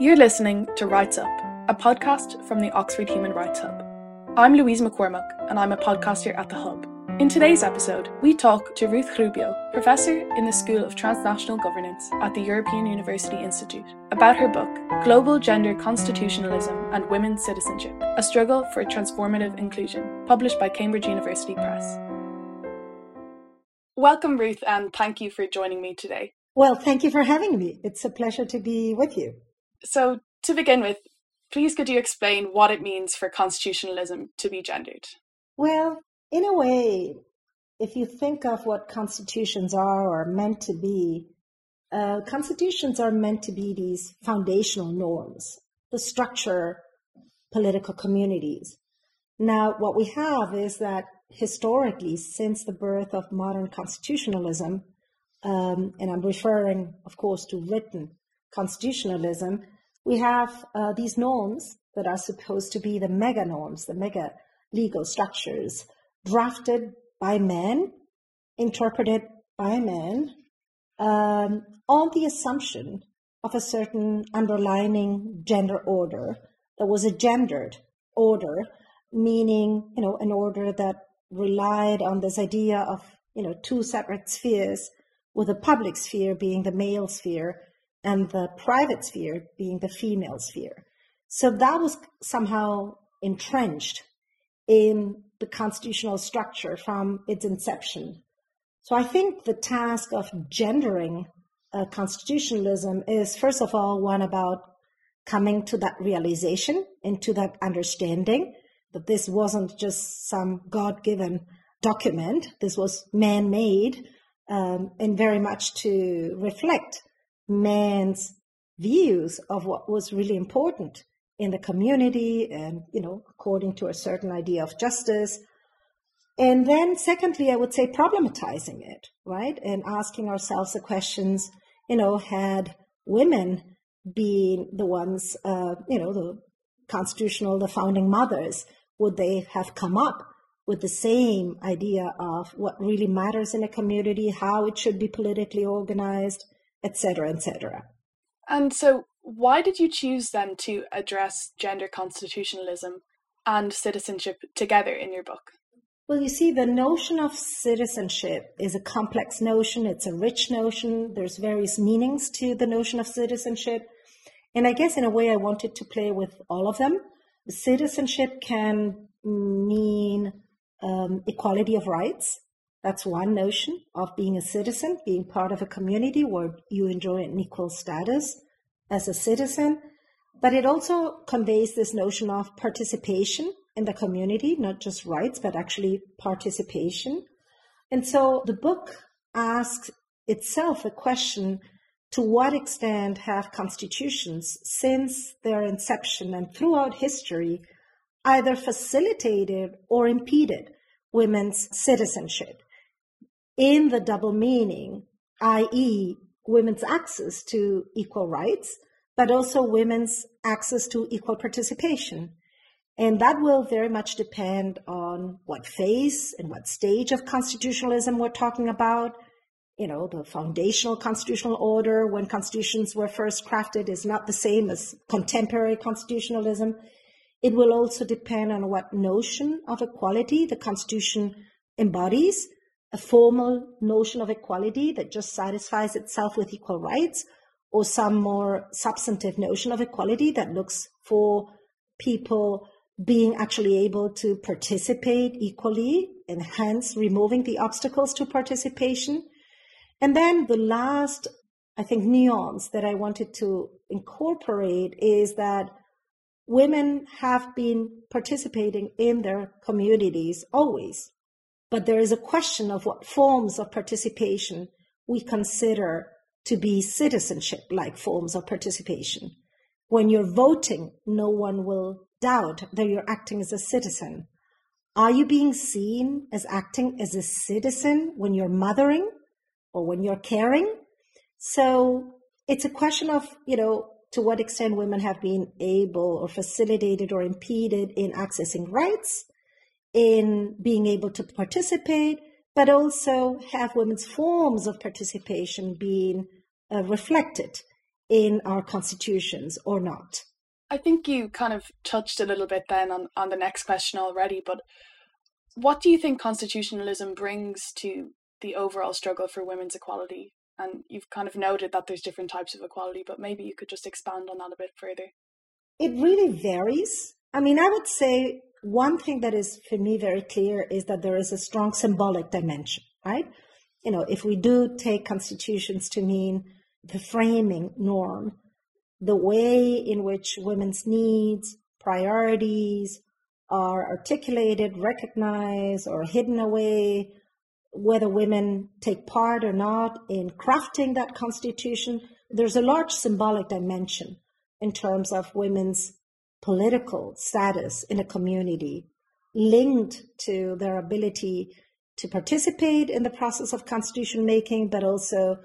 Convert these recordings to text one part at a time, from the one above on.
You're listening to Rights Up, a podcast from the Oxford Human Rights Hub. I'm Louise McCormack, and I'm a podcaster at the Hub. In today's episode, we talk to Ruth Rubio, professor in the School of Transnational Governance at the European University Institute, about her book, Global Gender Constitutionalism and Women's Citizenship A Struggle for Transformative Inclusion, published by Cambridge University Press. Welcome, Ruth, and thank you for joining me today. Well, thank you for having me. It's a pleasure to be with you. So, to begin with, please could you explain what it means for constitutionalism to be gendered? Well, in a way, if you think of what constitutions are or are meant to be, uh, constitutions are meant to be these foundational norms, the structure political communities. Now, what we have is that historically, since the birth of modern constitutionalism, um, and I'm referring, of course, to written constitutionalism, we have uh, these norms that are supposed to be the mega norms, the mega legal structures, drafted by men, interpreted by men, um, on the assumption of a certain underlining gender order that was a gendered order, meaning, you know, an order that relied on this idea of, you know, two separate spheres, with the public sphere being the male sphere and the private sphere being the female sphere. So that was somehow entrenched in the constitutional structure from its inception. So I think the task of gendering uh, constitutionalism is, first of all, one about coming to that realization and to that understanding that this wasn't just some God given document, this was man made um, and very much to reflect man's views of what was really important in the community and, you know, according to a certain idea of justice. And then, secondly, I would say problematizing it, right? And asking ourselves the questions, you know, had women been the ones, uh, you know, the constitutional, the founding mothers, would they have come up with the same idea of what really matters in a community, how it should be politically organized, etc., etc. And so, why did you choose then to address gender constitutionalism and citizenship together in your book? Well, you see, the notion of citizenship is a complex notion. It's a rich notion. There's various meanings to the notion of citizenship. And I guess in a way, I wanted to play with all of them. Citizenship can mean um, equality of rights. That's one notion of being a citizen, being part of a community where you enjoy an equal status as a citizen. But it also conveys this notion of participation in the community, not just rights, but actually participation. And so the book asks itself a question to what extent have constitutions, since their inception and throughout history, either facilitated or impeded women's citizenship? In the double meaning, i.e., women's access to equal rights, but also women's access to equal participation. And that will very much depend on what phase and what stage of constitutionalism we're talking about. You know, the foundational constitutional order when constitutions were first crafted is not the same as contemporary constitutionalism. It will also depend on what notion of equality the Constitution embodies a formal notion of equality that just satisfies itself with equal rights, or some more substantive notion of equality that looks for people being actually able to participate equally and hence removing the obstacles to participation. And then the last, I think, nuance that I wanted to incorporate is that women have been participating in their communities always but there is a question of what forms of participation we consider to be citizenship like forms of participation. When you're voting, no one will doubt that you're acting as a citizen. Are you being seen as acting as a citizen when you're mothering or when you're caring? So it's a question of, you know, to what extent women have been able or facilitated or impeded in accessing rights in being able to participate, but also have women's forms of participation being uh, reflected in our constitutions or not. I think you kind of touched a little bit then on, on the next question already, but what do you think constitutionalism brings to the overall struggle for women's equality? And you've kind of noted that there's different types of equality, but maybe you could just expand on that a bit further. It really varies. I mean, I would say one thing that is for me very clear is that there is a strong symbolic dimension, right? You know, if we do take constitutions to mean the framing norm, the way in which women's needs, priorities are articulated, recognized, or hidden away, whether women take part or not in crafting that constitution, there's a large symbolic dimension in terms of women's political status in a community linked to their ability to participate in the process of constitution making, but also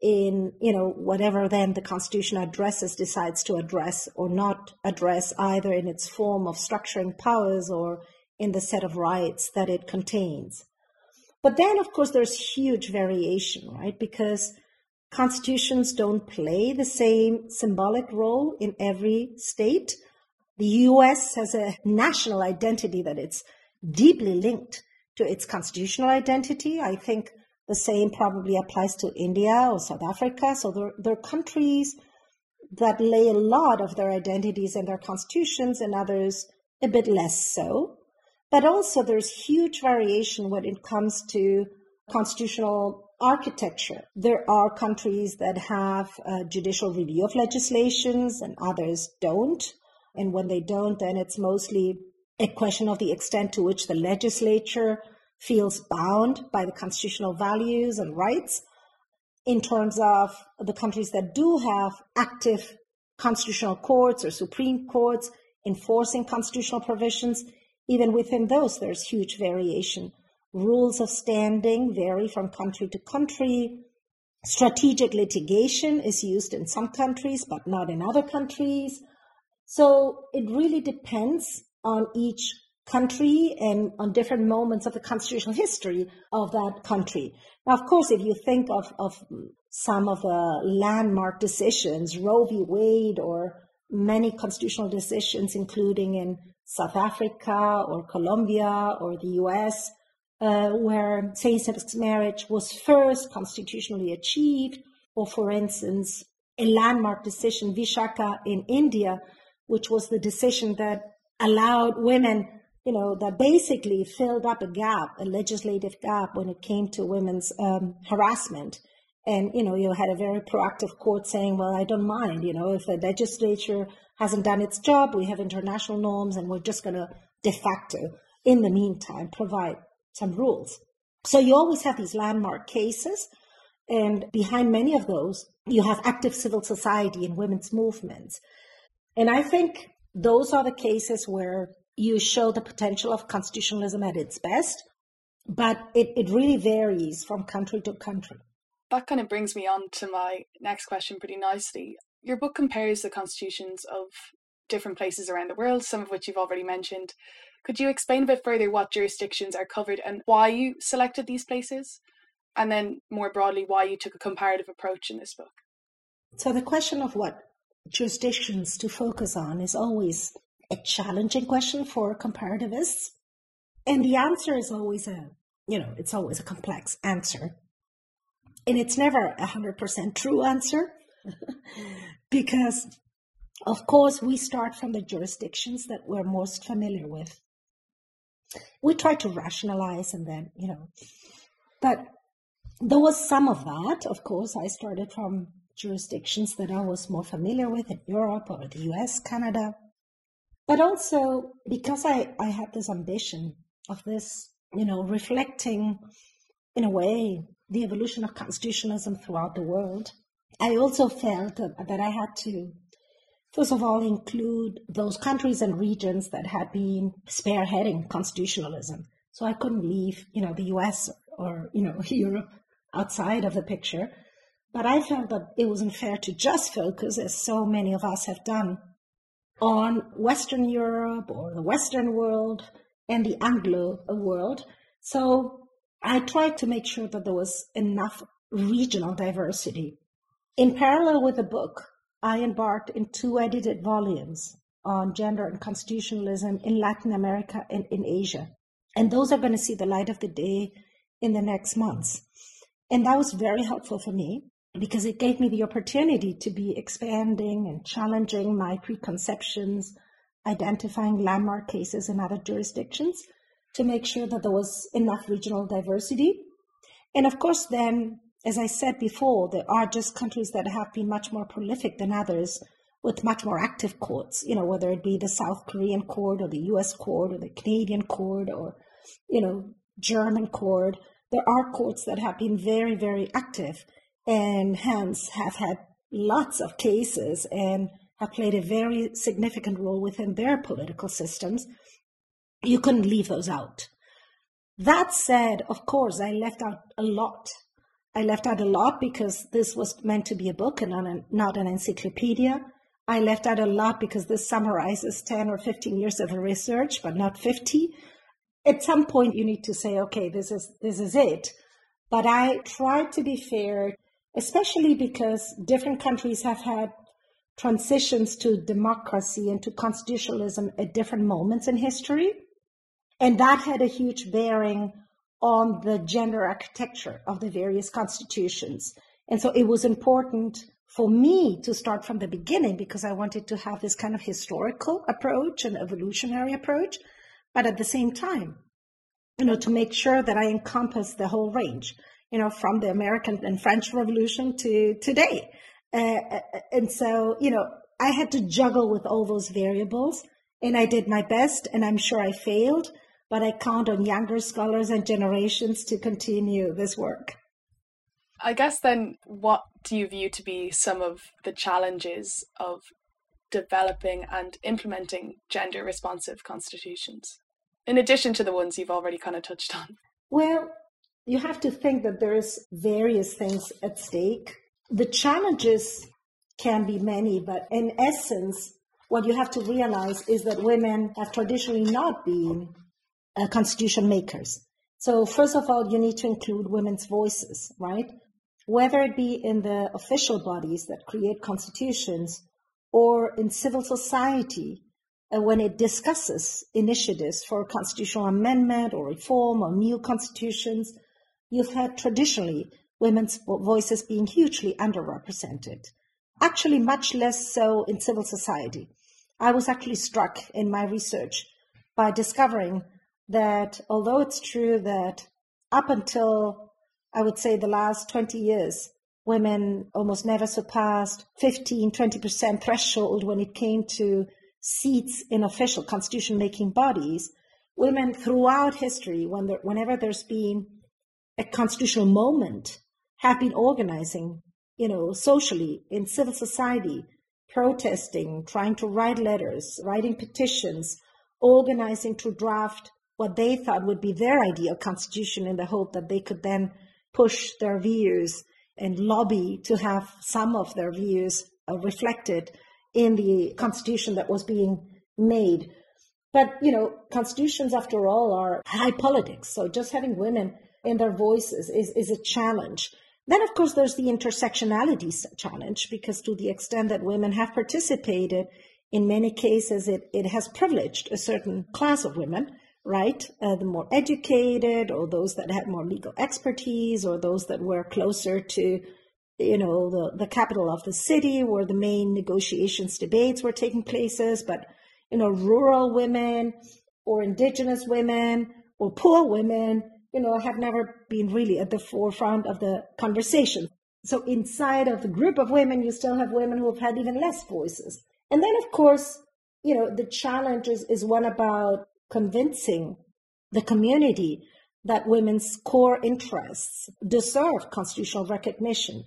in, you know, whatever then the constitution addresses, decides to address or not address, either in its form of structuring powers or in the set of rights that it contains. But then, of course, there's huge variation, right? Because constitutions don't play the same symbolic role in every state. The US has a national identity that it's deeply linked to its constitutional identity. I think the same probably applies to India or South Africa. So there, there are countries that lay a lot of their identities in their constitutions and others a bit less so. But also there's huge variation when it comes to constitutional architecture. There are countries that have uh, judicial review of legislations and others don't. And when they don't, then it's mostly a question of the extent to which the legislature feels bound by the constitutional values and rights. In terms of the countries that do have active constitutional courts or supreme courts enforcing constitutional provisions, even within those, there's huge variation. Rules of standing vary from country to country. Strategic litigation is used in some countries, but not in other countries. So it really depends on each country and on different moments of the constitutional history of that country. Now, of course, if you think of, of some of the landmark decisions, Roe v. Wade, or many constitutional decisions, including in South Africa or Colombia or the US, uh, where same sex marriage was first constitutionally achieved, or for instance, a landmark decision, Vishaka in India, which was the decision that allowed women, you know, that basically filled up a gap, a legislative gap when it came to women's um, harassment. And, you know, you had a very proactive court saying, well, I don't mind, you know, if the legislature hasn't done its job, we have international norms and we're just going to de facto, in the meantime, provide some rules. So you always have these landmark cases. And behind many of those, you have active civil society and women's movements. And I think those are the cases where you show the potential of constitutionalism at its best, but it, it really varies from country to country. That kind of brings me on to my next question pretty nicely. Your book compares the constitutions of different places around the world, some of which you've already mentioned. Could you explain a bit further what jurisdictions are covered and why you selected these places? And then more broadly, why you took a comparative approach in this book? So, the question of what jurisdictions to focus on is always a challenging question for comparativists. And the answer is always a, you know, it's always a complex answer. And it's never a 100% true answer because, of course, we start from the jurisdictions that we're most familiar with. We try to rationalize and then, you know, but there was some of that. Of course, I started from jurisdictions that I was more familiar with in Europe or the US, Canada. But also because I, I had this ambition of this, you know, reflecting in a way the evolution of constitutionalism throughout the world. I also felt that, that I had to, first of all, include those countries and regions that had been spearheading constitutionalism. So I couldn't leave, you know, the US or, you know, Europe outside of the picture. But I felt that it wasn't fair to just focus, as so many of us have done, on Western Europe or the Western world and the Anglo world. So I tried to make sure that there was enough regional diversity. In parallel with the book, I embarked in two edited volumes on gender and constitutionalism in Latin America and in Asia. And those are going to see the light of the day in the next months. And that was very helpful for me because it gave me the opportunity to be expanding and challenging my preconceptions, identifying landmark cases in other jurisdictions to make sure that there was enough regional diversity. And of course, then, as I said before, there are just countries that have been much more prolific than others with much more active courts, you know, whether it be the South Korean court or the US court or the Canadian court or, you know, German court. There are courts that have been very, very active and hence have had lots of cases and have played a very significant role within their political systems. You couldn't leave those out. That said, of course, I left out a lot. I left out a lot because this was meant to be a book and not an, not an encyclopedia. I left out a lot because this summarizes 10 or 15 years of research, but not 50. At some point, you need to say, okay, this is, this is it. But I tried to be fair, especially because different countries have had transitions to democracy and to constitutionalism at different moments in history. And that had a huge bearing on the gender architecture of the various constitutions. And so it was important for me to start from the beginning because I wanted to have this kind of historical approach and evolutionary approach, but at the same time, you know, to make sure that I encompass the whole range, you know, from the American and French Revolution to today. Uh, and so, you know, I had to juggle with all those variables and I did my best and I'm sure I failed, but I count on younger scholars and generations to continue this work. I guess then, what do you view to be some of the challenges of developing and implementing gender responsive constitutions, in addition to the ones you've already kind of touched on? Well, you have to think that there's various things at stake. The challenges can be many, but in essence, what you have to realize is that women have traditionally not been uh, constitution makers. So first of all, you need to include women's voices, right? whether it be in the official bodies that create constitutions or in civil society uh, when it discusses initiatives for constitutional amendment or reform or new constitutions, you've had traditionally women's voices being hugely underrepresented. Actually, much less so in civil society. I was actually struck in my research by discovering that although it's true that up until I would say the last 20 years, women almost never surpassed 15, 20% threshold when it came to seats in official constitution making bodies. Women throughout history, when there, whenever there's been a constitutional moment, have been organizing, you know, socially in civil society, protesting, trying to write letters, writing petitions, organizing to draft what they thought would be their ideal constitution in the hope that they could then push their views and lobby to have some of their views uh, reflected in the constitution that was being made. But, you know, constitutions, after all, are high politics. So just having women in their voices is, is a challenge. Then, of course, there's the intersectionality challenge, because to the extent that women have participated, in many cases, it, it has privileged a certain class of women right? Uh, the more educated, or those that had more legal expertise, or those that were closer to, you know, the, the capital of the city where the main negotiations debates were taking places. But, you know, rural women or indigenous women or poor women, you know, have never been really at the forefront of the conversation. So inside of the group of women, you still have women who have had even less voices. And then, of course, you know, the challenge is, is one about convincing the community that women's core interests deserve constitutional recognition.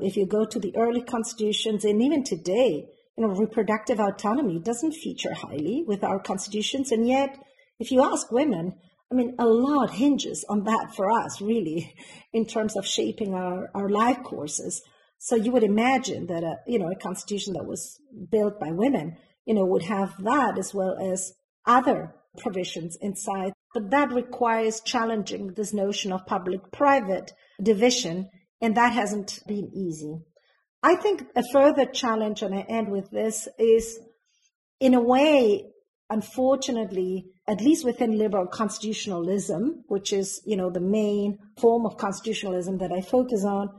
If you go to the early constitutions and even today, you know, reproductive autonomy doesn't feature highly with our constitutions. And yet, if you ask women, I mean, a lot hinges on that for us, really, in terms of shaping our, our life courses. So you would imagine that a, you know, a constitution that was built by women, you know, would have that as well as other provisions inside. But that requires challenging this notion of public private division, and that hasn't been easy. I think a further challenge, and I end with this, is in a way, unfortunately, at least within liberal constitutionalism, which is, you know, the main form of constitutionalism that I focus on,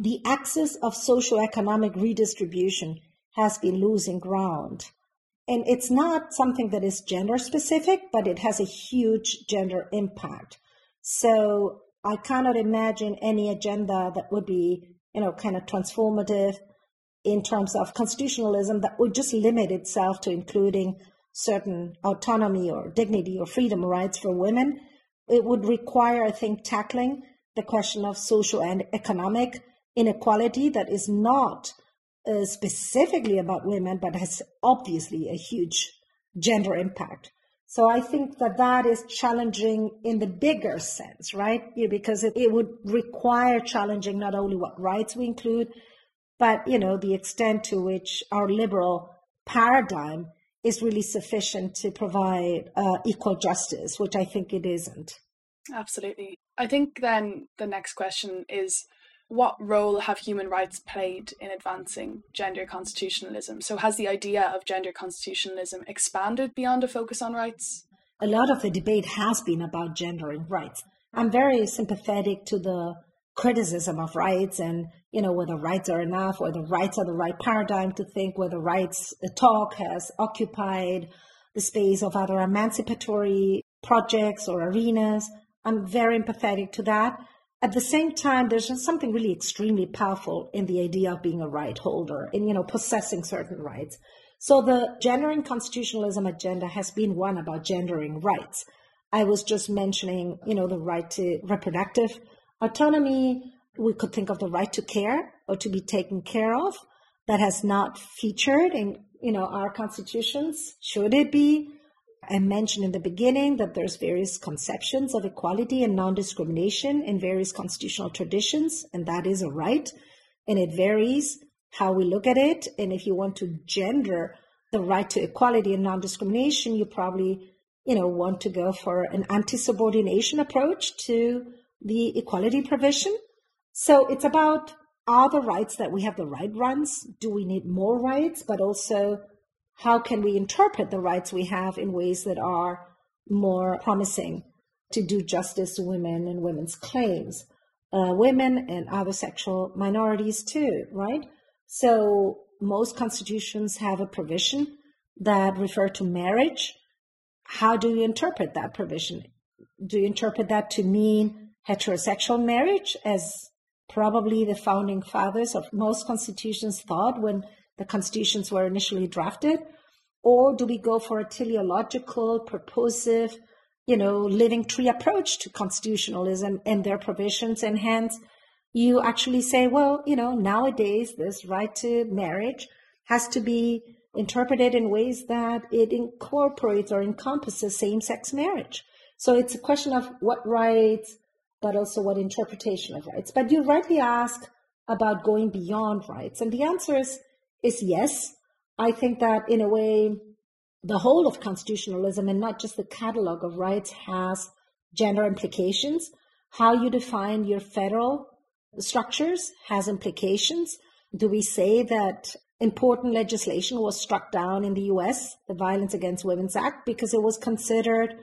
the axis of socioeconomic redistribution has been losing ground. And it's not something that is gender specific, but it has a huge gender impact. So I cannot imagine any agenda that would be, you know, kind of transformative in terms of constitutionalism that would just limit itself to including certain autonomy or dignity or freedom rights for women. It would require, I think, tackling the question of social and economic inequality that is not uh, specifically about women, but has obviously a huge gender impact. So I think that that is challenging in the bigger sense, right? Because it, it would require challenging not only what rights we include, but you know the extent to which our liberal paradigm is really sufficient to provide uh, equal justice, which I think it isn't. Absolutely. I think then the next question is what role have human rights played in advancing gender constitutionalism? So, has the idea of gender constitutionalism expanded beyond a focus on rights? A lot of the debate has been about gender and rights. I'm very sympathetic to the criticism of rights and, you know, whether rights are enough, whether rights are the right paradigm to think, whether rights talk has occupied the space of other emancipatory projects or arenas. I'm very empathetic to that. At the same time, there's something really extremely powerful in the idea of being a right holder and, you know, possessing certain rights. So the gendering constitutionalism agenda has been one about gendering rights. I was just mentioning, you know, the right to reproductive autonomy. We could think of the right to care or to be taken care of that has not featured in, you know, our constitutions. Should it be? I mentioned in the beginning that there's various conceptions of equality and non-discrimination in various constitutional traditions, and that is a right. And it varies how we look at it. And if you want to gender the right to equality and non-discrimination, you probably, you know, want to go for an anti-subordination approach to the equality provision. So it's about are the rights that we have the right ones? Do we need more rights? But also how can we interpret the rights we have in ways that are more promising to do justice to women and women's claims, uh, women and other sexual minorities too, right? So most constitutions have a provision that refer to marriage. How do you interpret that provision? Do you interpret that to mean heterosexual marriage, as probably the founding fathers of most constitutions thought when the constitutions were initially drafted? Or do we go for a teleological, purposive, you know, living tree approach to constitutionalism and their provisions? And hence, you actually say, well, you know, nowadays this right to marriage has to be interpreted in ways that it incorporates or encompasses same sex marriage. So it's a question of what rights, but also what interpretation of rights. But you rightly ask about going beyond rights. And the answer is is yes. I think that in a way, the whole of constitutionalism and not just the catalog of rights has gender implications. How you define your federal structures has implications. Do we say that important legislation was struck down in the US, the Violence Against Women's Act, because it was considered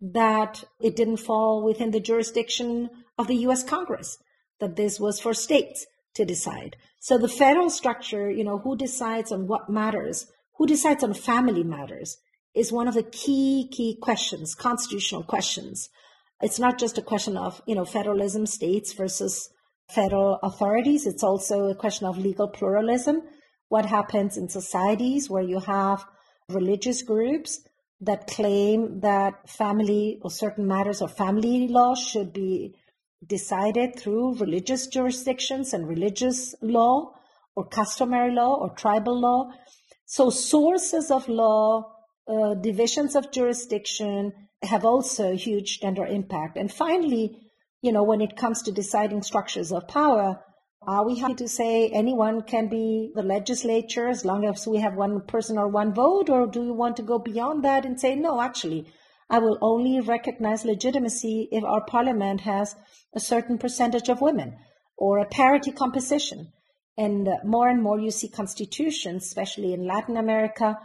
that it didn't fall within the jurisdiction of the US Congress, that this was for states to decide. So the federal structure, you know, who decides on what matters, who decides on family matters, is one of the key, key questions, constitutional questions. It's not just a question of, you know, federalism, states versus federal authorities. It's also a question of legal pluralism. What happens in societies where you have religious groups that claim that family or certain matters of family law should be decided through religious jurisdictions and religious law or customary law or tribal law. So sources of law, uh, divisions of jurisdiction have also huge gender impact. And finally, you know, when it comes to deciding structures of power, are we happy to say anyone can be the legislature as long as we have one person or one vote? Or do you want to go beyond that and say, no, actually, I will only recognize legitimacy if our parliament has a certain percentage of women or a parity composition. And more and more you see constitutions, especially in Latin America,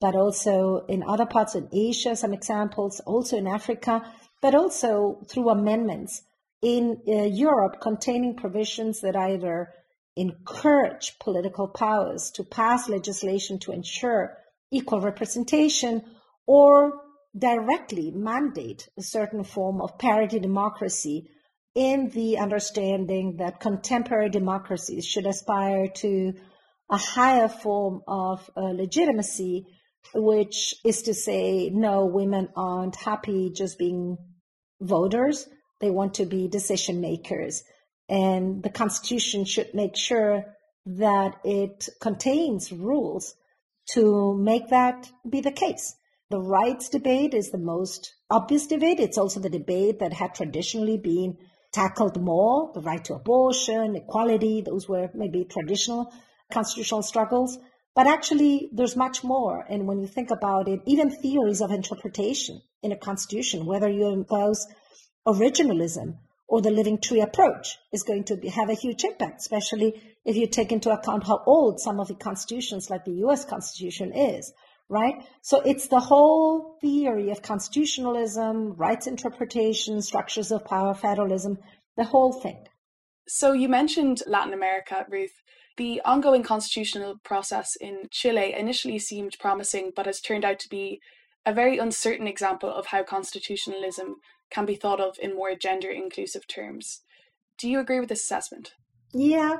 but also in other parts of Asia, some examples, also in Africa, but also through amendments in uh, Europe containing provisions that either encourage political powers to pass legislation to ensure equal representation or directly mandate a certain form of parity democracy in the understanding that contemporary democracies should aspire to a higher form of uh, legitimacy, which is to say, no, women aren't happy just being voters. They want to be decision makers. And the Constitution should make sure that it contains rules to make that be the case. The rights debate is the most obvious debate. It's also the debate that had traditionally been tackled more the right to abortion, equality, those were maybe traditional constitutional struggles. But actually, there's much more. And when you think about it, even theories of interpretation in a constitution, whether you impose originalism or the living tree approach, is going to be, have a huge impact, especially if you take into account how old some of the constitutions, like the US Constitution, is right? So it's the whole theory of constitutionalism, rights interpretation, structures of power, federalism, the whole thing. So you mentioned Latin America, Ruth. The ongoing constitutional process in Chile initially seemed promising, but has turned out to be a very uncertain example of how constitutionalism can be thought of in more gender inclusive terms. Do you agree with this assessment? Yeah,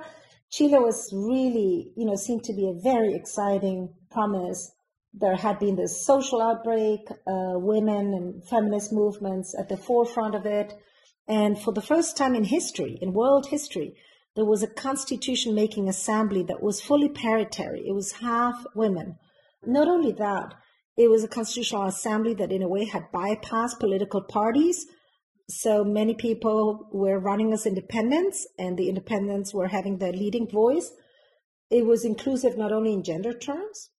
Chile was really, you know, seemed to be a very exciting promise there had been this social outbreak, uh, women and feminist movements at the forefront of it. And for the first time in history, in world history, there was a constitution making assembly that was fully paritary. It was half women. Not only that, it was a constitutional assembly that in a way had bypassed political parties. So many people were running as independents and the independents were having the leading voice. It was inclusive not only in gender terms,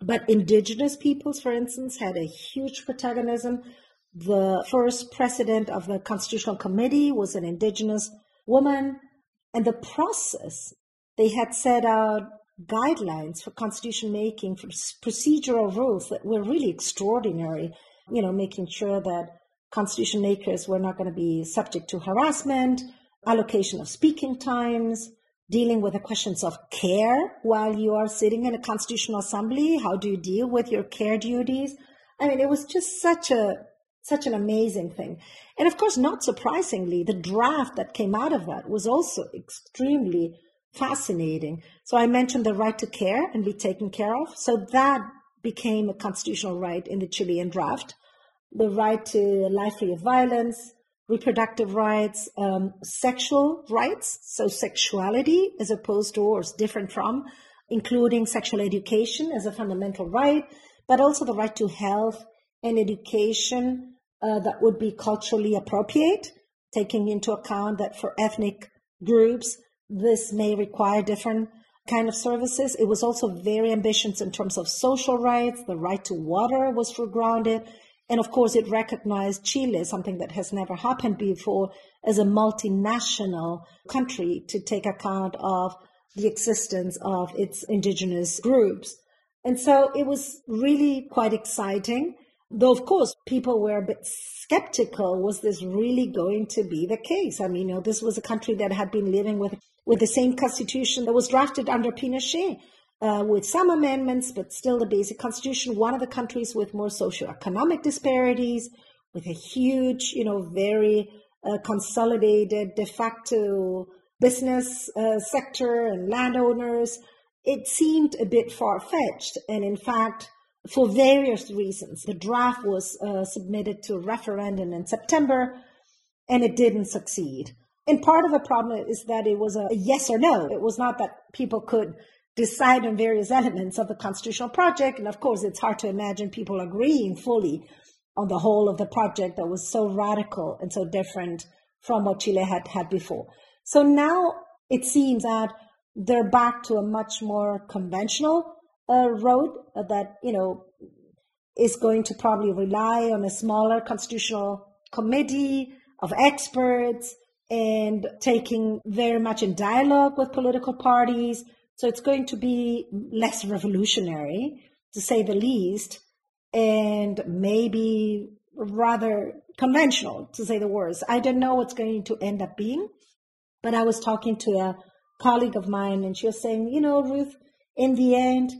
but indigenous peoples, for instance, had a huge protagonism. The first president of the Constitutional Committee was an indigenous woman. And the process, they had set out guidelines for constitution making, for procedural rules that were really extraordinary, you know, making sure that constitution makers were not going to be subject to harassment, allocation of speaking times, dealing with the questions of care while you are sitting in a constitutional assembly. How do you deal with your care duties? I mean, it was just such a such an amazing thing. And of course, not surprisingly, the draft that came out of that was also extremely fascinating. So I mentioned the right to care and be taken care of. So that became a constitutional right in the Chilean draft. The right to life free of violence, reproductive rights, um, sexual rights, so sexuality as opposed to or different from, including sexual education as a fundamental right, but also the right to health and education uh, that would be culturally appropriate, taking into account that for ethnic groups, this may require different kind of services. It was also very ambitious in terms of social rights. The right to water was foregrounded. And of course, it recognized Chile, something that has never happened before, as a multinational country to take account of the existence of its indigenous groups. And so it was really quite exciting. Though, of course, people were a bit skeptical. Was this really going to be the case? I mean, you know, this was a country that had been living with, with the same constitution that was drafted under Pinochet uh, with some amendments, but still the basic constitution. One of the countries with more socioeconomic disparities, with a huge, you know, very uh, consolidated de facto business uh, sector and landowners. It seemed a bit far fetched. And in fact, for various reasons, the draft was uh, submitted to a referendum in September and it didn't succeed. And part of the problem is that it was a yes or no. It was not that people could decide on various elements of the constitutional project. And of course, it's hard to imagine people agreeing fully on the whole of the project that was so radical and so different from what Chile had had before. So now it seems that they're back to a much more conventional uh, road that, you know, is going to probably rely on a smaller constitutional committee of experts and taking very much in dialogue with political parties. So it's going to be less revolutionary, to say the least, and maybe rather conventional, to say the worst. I don't know what's going to end up being, but I was talking to a colleague of mine and she was saying, you know, Ruth, in the end,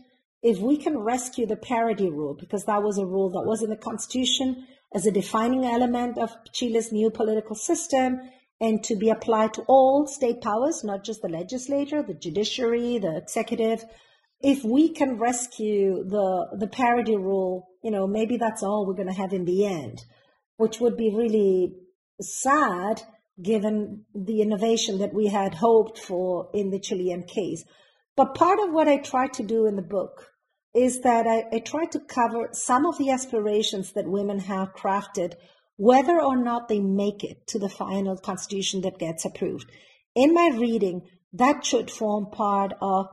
if we can rescue the parity rule, because that was a rule that was in the constitution as a defining element of Chile's new political system and to be applied to all state powers, not just the legislature, the judiciary, the executive. If we can rescue the, the parity rule, you know, maybe that's all we're going to have in the end, which would be really sad given the innovation that we had hoped for in the Chilean case. But part of what I tried to do in the book is that I, I tried to cover some of the aspirations that women have crafted, whether or not they make it to the final constitution that gets approved. In my reading, that should form part of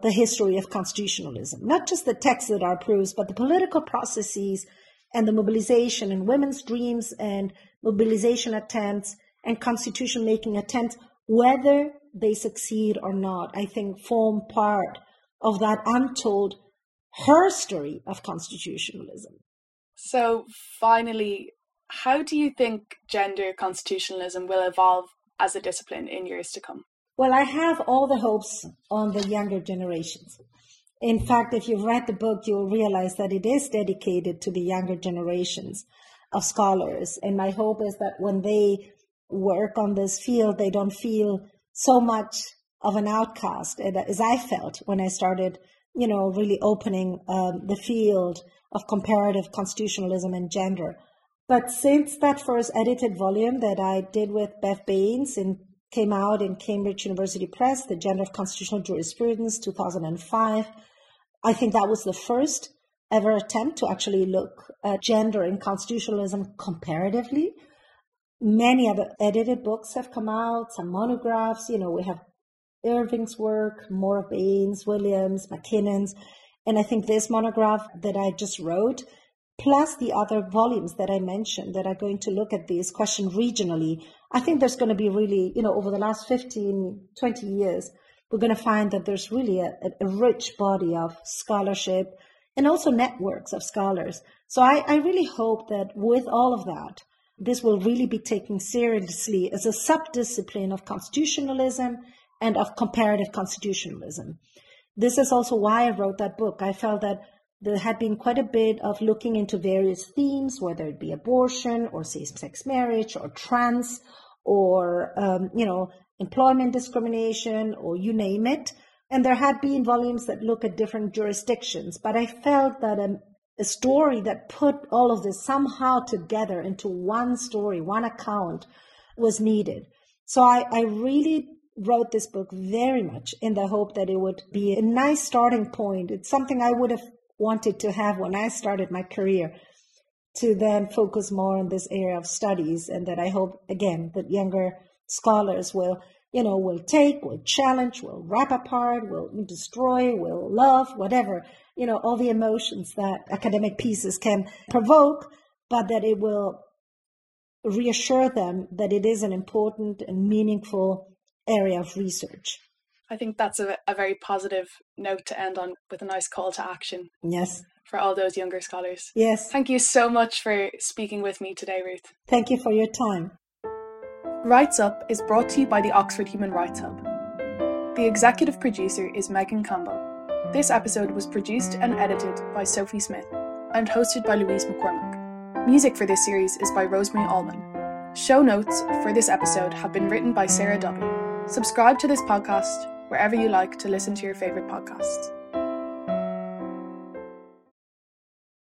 the history of constitutionalism, not just the texts that are approved, but the political processes and the mobilization and women's dreams and mobilization attempts and constitution making attempts, whether they succeed or not, I think form part of that untold her story of constitutionalism. So, finally, how do you think gender constitutionalism will evolve as a discipline in years to come? Well, I have all the hopes on the younger generations. In fact, if you've read the book, you'll realize that it is dedicated to the younger generations of scholars. And my hope is that when they work on this field, they don't feel so much of an outcast as I felt when I started, you know, really opening um, the field of comparative constitutionalism and gender. But since that first edited volume that I did with Bev Baines and came out in Cambridge University Press, The Gender of Constitutional Jurisprudence, 2005, I think that was the first ever attempt to actually look at gender in constitutionalism comparatively many other edited books have come out, some monographs. You know, we have Irving's work, more Baines, Williams, MacKinnon's. And I think this monograph that I just wrote, plus the other volumes that I mentioned that are going to look at this question regionally, I think there's going to be really, you know, over the last 15, 20 years, we're going to find that there's really a, a rich body of scholarship and also networks of scholars. So I, I really hope that with all of that, this will really be taken seriously as a subdiscipline of constitutionalism and of comparative constitutionalism. This is also why I wrote that book. I felt that there had been quite a bit of looking into various themes, whether it be abortion or same-sex marriage or trans or, um, you know, employment discrimination or you name it. And there had been volumes that look at different jurisdictions, but I felt that a, a story that put all of this somehow together into one story, one account was needed. So I, I really wrote this book very much in the hope that it would be a nice starting point. It's something I would have wanted to have when I started my career to then focus more on this area of studies and that I hope again that younger scholars will you know, will take, will challenge, will wrap apart, will destroy, will love, whatever, you know, all the emotions that academic pieces can provoke, but that it will reassure them that it is an important and meaningful area of research. I think that's a, a very positive note to end on with a nice call to action. Yes. For all those younger scholars. Yes. Thank you so much for speaking with me today, Ruth. Thank you for your time. Rights Up is brought to you by the Oxford Human Rights Hub. The executive producer is Meghan Campbell. This episode was produced and edited by Sophie Smith and hosted by Louise McCormick. Music for this series is by Rosemary Allman. Show notes for this episode have been written by Sarah Dobby. Subscribe to this podcast wherever you like to listen to your favourite podcasts.